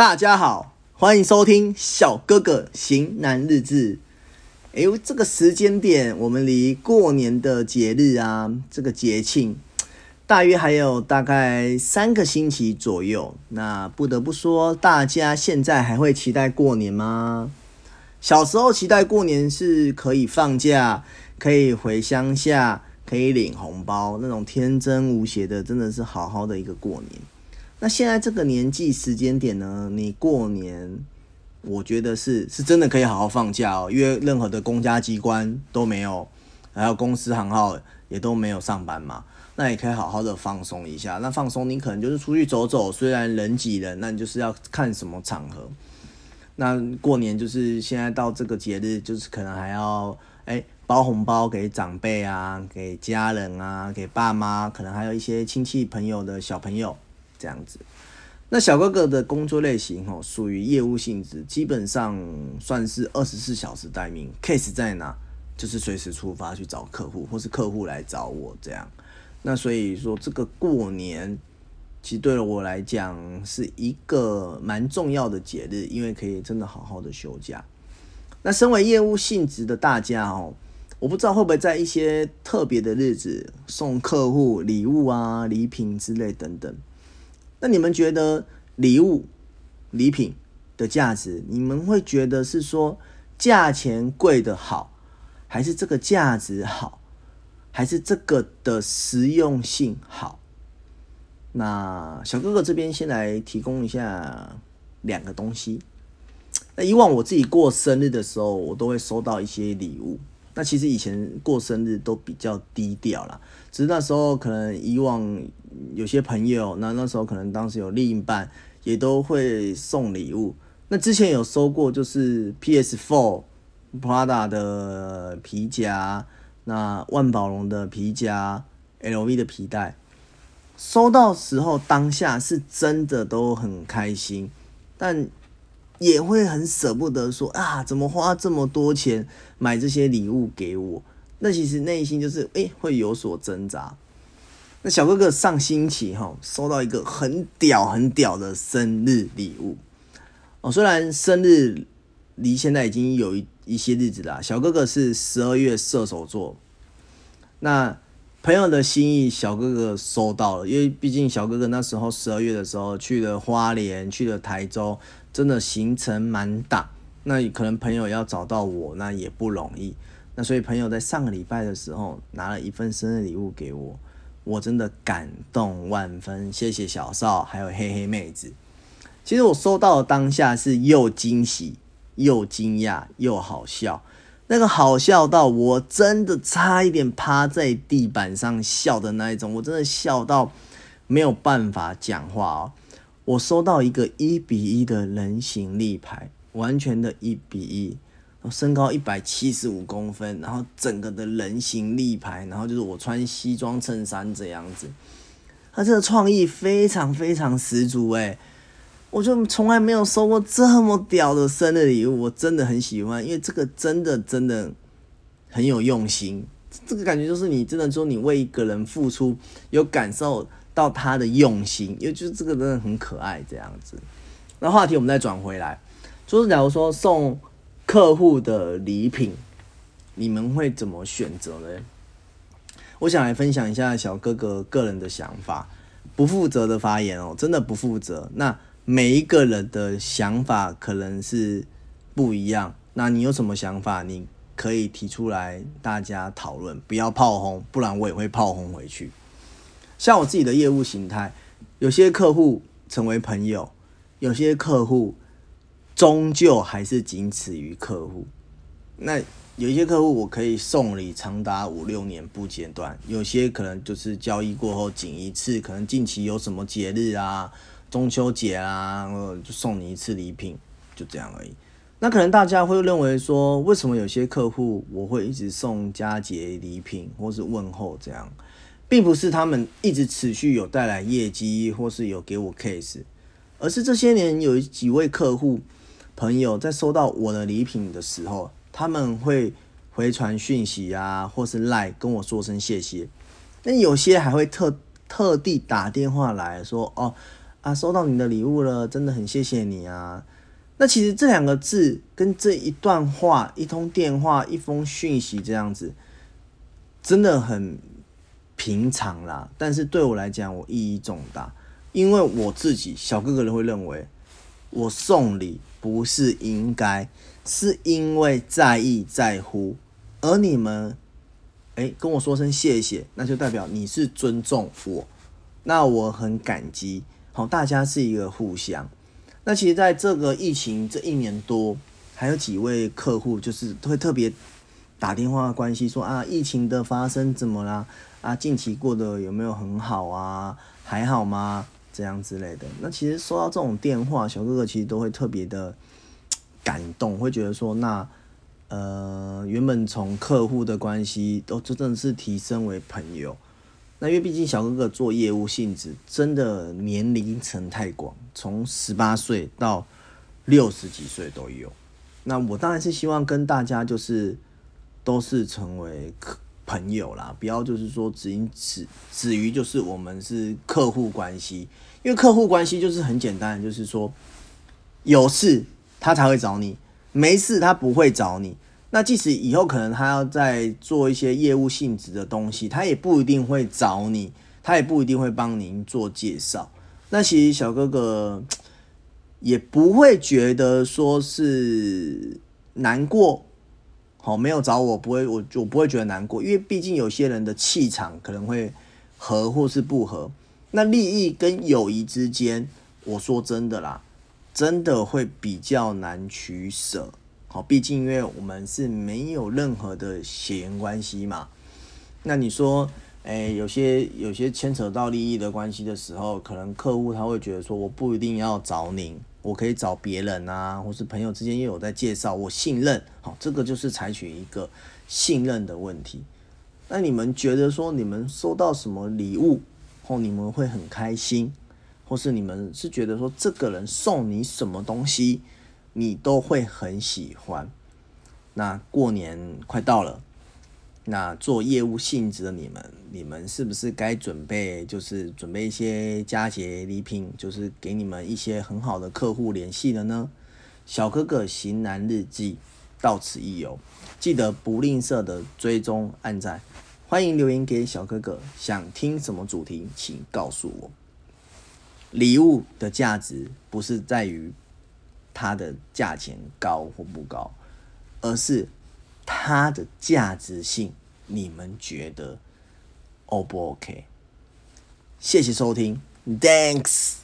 大家好，欢迎收听小哥哥型男日志。哎呦，这个时间点，我们离过年的节日啊，这个节庆，大约还有大概三个星期左右。那不得不说，大家现在还会期待过年吗？小时候期待过年是可以放假，可以回乡下，可以领红包，那种天真无邪的，真的是好好的一个过年。那现在这个年纪时间点呢，你过年，我觉得是是真的可以好好放假哦，因为任何的公家机关都没有，还有公司行号也都没有上班嘛，那也可以好好的放松一下。那放松，你可能就是出去走走，虽然人挤人，那你就是要看什么场合。那过年就是现在到这个节日，就是可能还要哎包红包给长辈啊，给家人啊，给爸妈，可能还有一些亲戚朋友的小朋友。这样子，那小哥哥的工作类型哦，属于业务性质，基本上算是二十四小时待命，case 在哪就是随时出发去找客户，或是客户来找我这样。那所以说，这个过年其实对了我来讲是一个蛮重要的节日，因为可以真的好好的休假。那身为业务性质的大家哦，我不知道会不会在一些特别的日子送客户礼物啊、礼品之类等等。那你们觉得礼物、礼品的价值，你们会觉得是说价钱贵的好，还是这个价值好，还是这个的实用性好？那小哥哥这边先来提供一下两个东西。那以往我自己过生日的时候，我都会收到一些礼物。那其实以前过生日都比较低调啦，只是那时候可能以往。有些朋友，那那时候可能当时有另一半，也都会送礼物。那之前有收过，就是 PS4、Prada 的皮夹，那万宝龙的皮夹，LV 的皮带。收到时候当下是真的都很开心，但也会很舍不得说啊，怎么花这么多钱买这些礼物给我？那其实内心就是诶，会有所挣扎。那小哥哥上星期哈收到一个很屌很屌的生日礼物哦，虽然生日离现在已经有一一些日子了，小哥哥是十二月射手座，那朋友的心意小哥哥收到了，因为毕竟小哥哥那时候十二月的时候去了花莲，去了台州，真的行程蛮大，那可能朋友要找到我那也不容易，那所以朋友在上个礼拜的时候拿了一份生日礼物给我。我真的感动万分，谢谢小少，还有黑黑妹子。其实我收到的当下是又惊喜又惊讶又好笑，那个好笑到我真的差一点趴在地板上笑的那一种，我真的笑到没有办法讲话哦。我收到一个一比一的人形立牌，完全的一比一。身高一百七十五公分，然后整个的人形立牌，然后就是我穿西装衬衫这样子，他这个创意非常非常十足诶，我就从来没有收过这么屌的生日礼物，我真的很喜欢，因为这个真的真的很有用心，这个感觉就是你真的说你为一个人付出，有感受到他的用心，因为就是这个真的很可爱这样子。那话题我们再转回来，就是假如说送。客户的礼品，你们会怎么选择呢？我想来分享一下小哥哥个人的想法，不负责的发言哦，真的不负责。那每一个人的想法可能是不一样，那你有什么想法，你可以提出来，大家讨论，不要炮轰，不然我也会炮轰回去。像我自己的业务形态，有些客户成为朋友，有些客户。终究还是仅此于客户。那有一些客户，我可以送礼长达五六年不间断；有些可能就是交易过后仅一次，可能近期有什么节日啊，中秋节啊，就送你一次礼品，就这样而已。那可能大家会认为说，为什么有些客户我会一直送佳节礼品或是问候这样，并不是他们一直持续有带来业绩或是有给我 case，而是这些年有几位客户。朋友在收到我的礼品的时候，他们会回传讯息啊，或是赖跟我说声谢谢。那有些还会特特地打电话来说：“哦，啊，收到你的礼物了，真的很谢谢你啊。那其实这两个字跟这一段话、一通电话、一封讯息这样子，真的很平常啦。但是对我来讲，我意义重大，因为我自己小哥哥人会认为，我送礼不是应该，是因为在意在乎，而你们，哎，跟我说声谢谢，那就代表你是尊重我，那我很感激。好，大家是一个互相。那其实，在这个疫情这一年多，还有几位客户就是会特别打电话关系说啊，疫情的发生怎么啦？啊，近期过得有没有很好啊？还好吗？这样之类的。那其实收到这种电话，小哥哥其实都会特别的感动，会觉得说，那呃，原本从客户的关系都真正是提升为朋友。那因为毕竟小哥哥做业务性质，真的年龄层太广，从十八岁到六十几岁都有。那我当然是希望跟大家就是都是成为客朋友啦，不要就是说只因止止于就是我们是客户关系，因为客户关系就是很简单，就是说有事他才会找你，没事他不会找你。那即使以后可能他要再做一些业务性质的东西，他也不一定会找你，他也不一定会帮您做介绍。那其实小哥哥也不会觉得说是难过，好没有找我不会，我我不会觉得难过，因为毕竟有些人的气场可能会合或是不合。那利益跟友谊之间，我说真的啦，真的会比较难取舍。好，毕竟因为我们是没有任何的血缘关系嘛。那你说，哎，有些有些牵扯到利益的关系的时候，可能客户他会觉得说，我不一定要找您，我可以找别人啊，或是朋友之间又有在介绍，我信任。好，这个就是采取一个信任的问题。那你们觉得说，你们收到什么礼物后，你们会很开心，或是你们是觉得说，这个人送你什么东西？你都会很喜欢。那过年快到了，那做业务性质的你们，你们是不是该准备，就是准备一些佳节礼品，就是给你们一些很好的客户联系了呢？小哥哥型男日记到此一游，记得不吝啬的追踪按赞，欢迎留言给小哥哥，想听什么主题，请告诉我。礼物的价值不是在于。它的价钱高或不高，而是它的价值性，你们觉得 O 不 OK？谢谢收听，Thanks。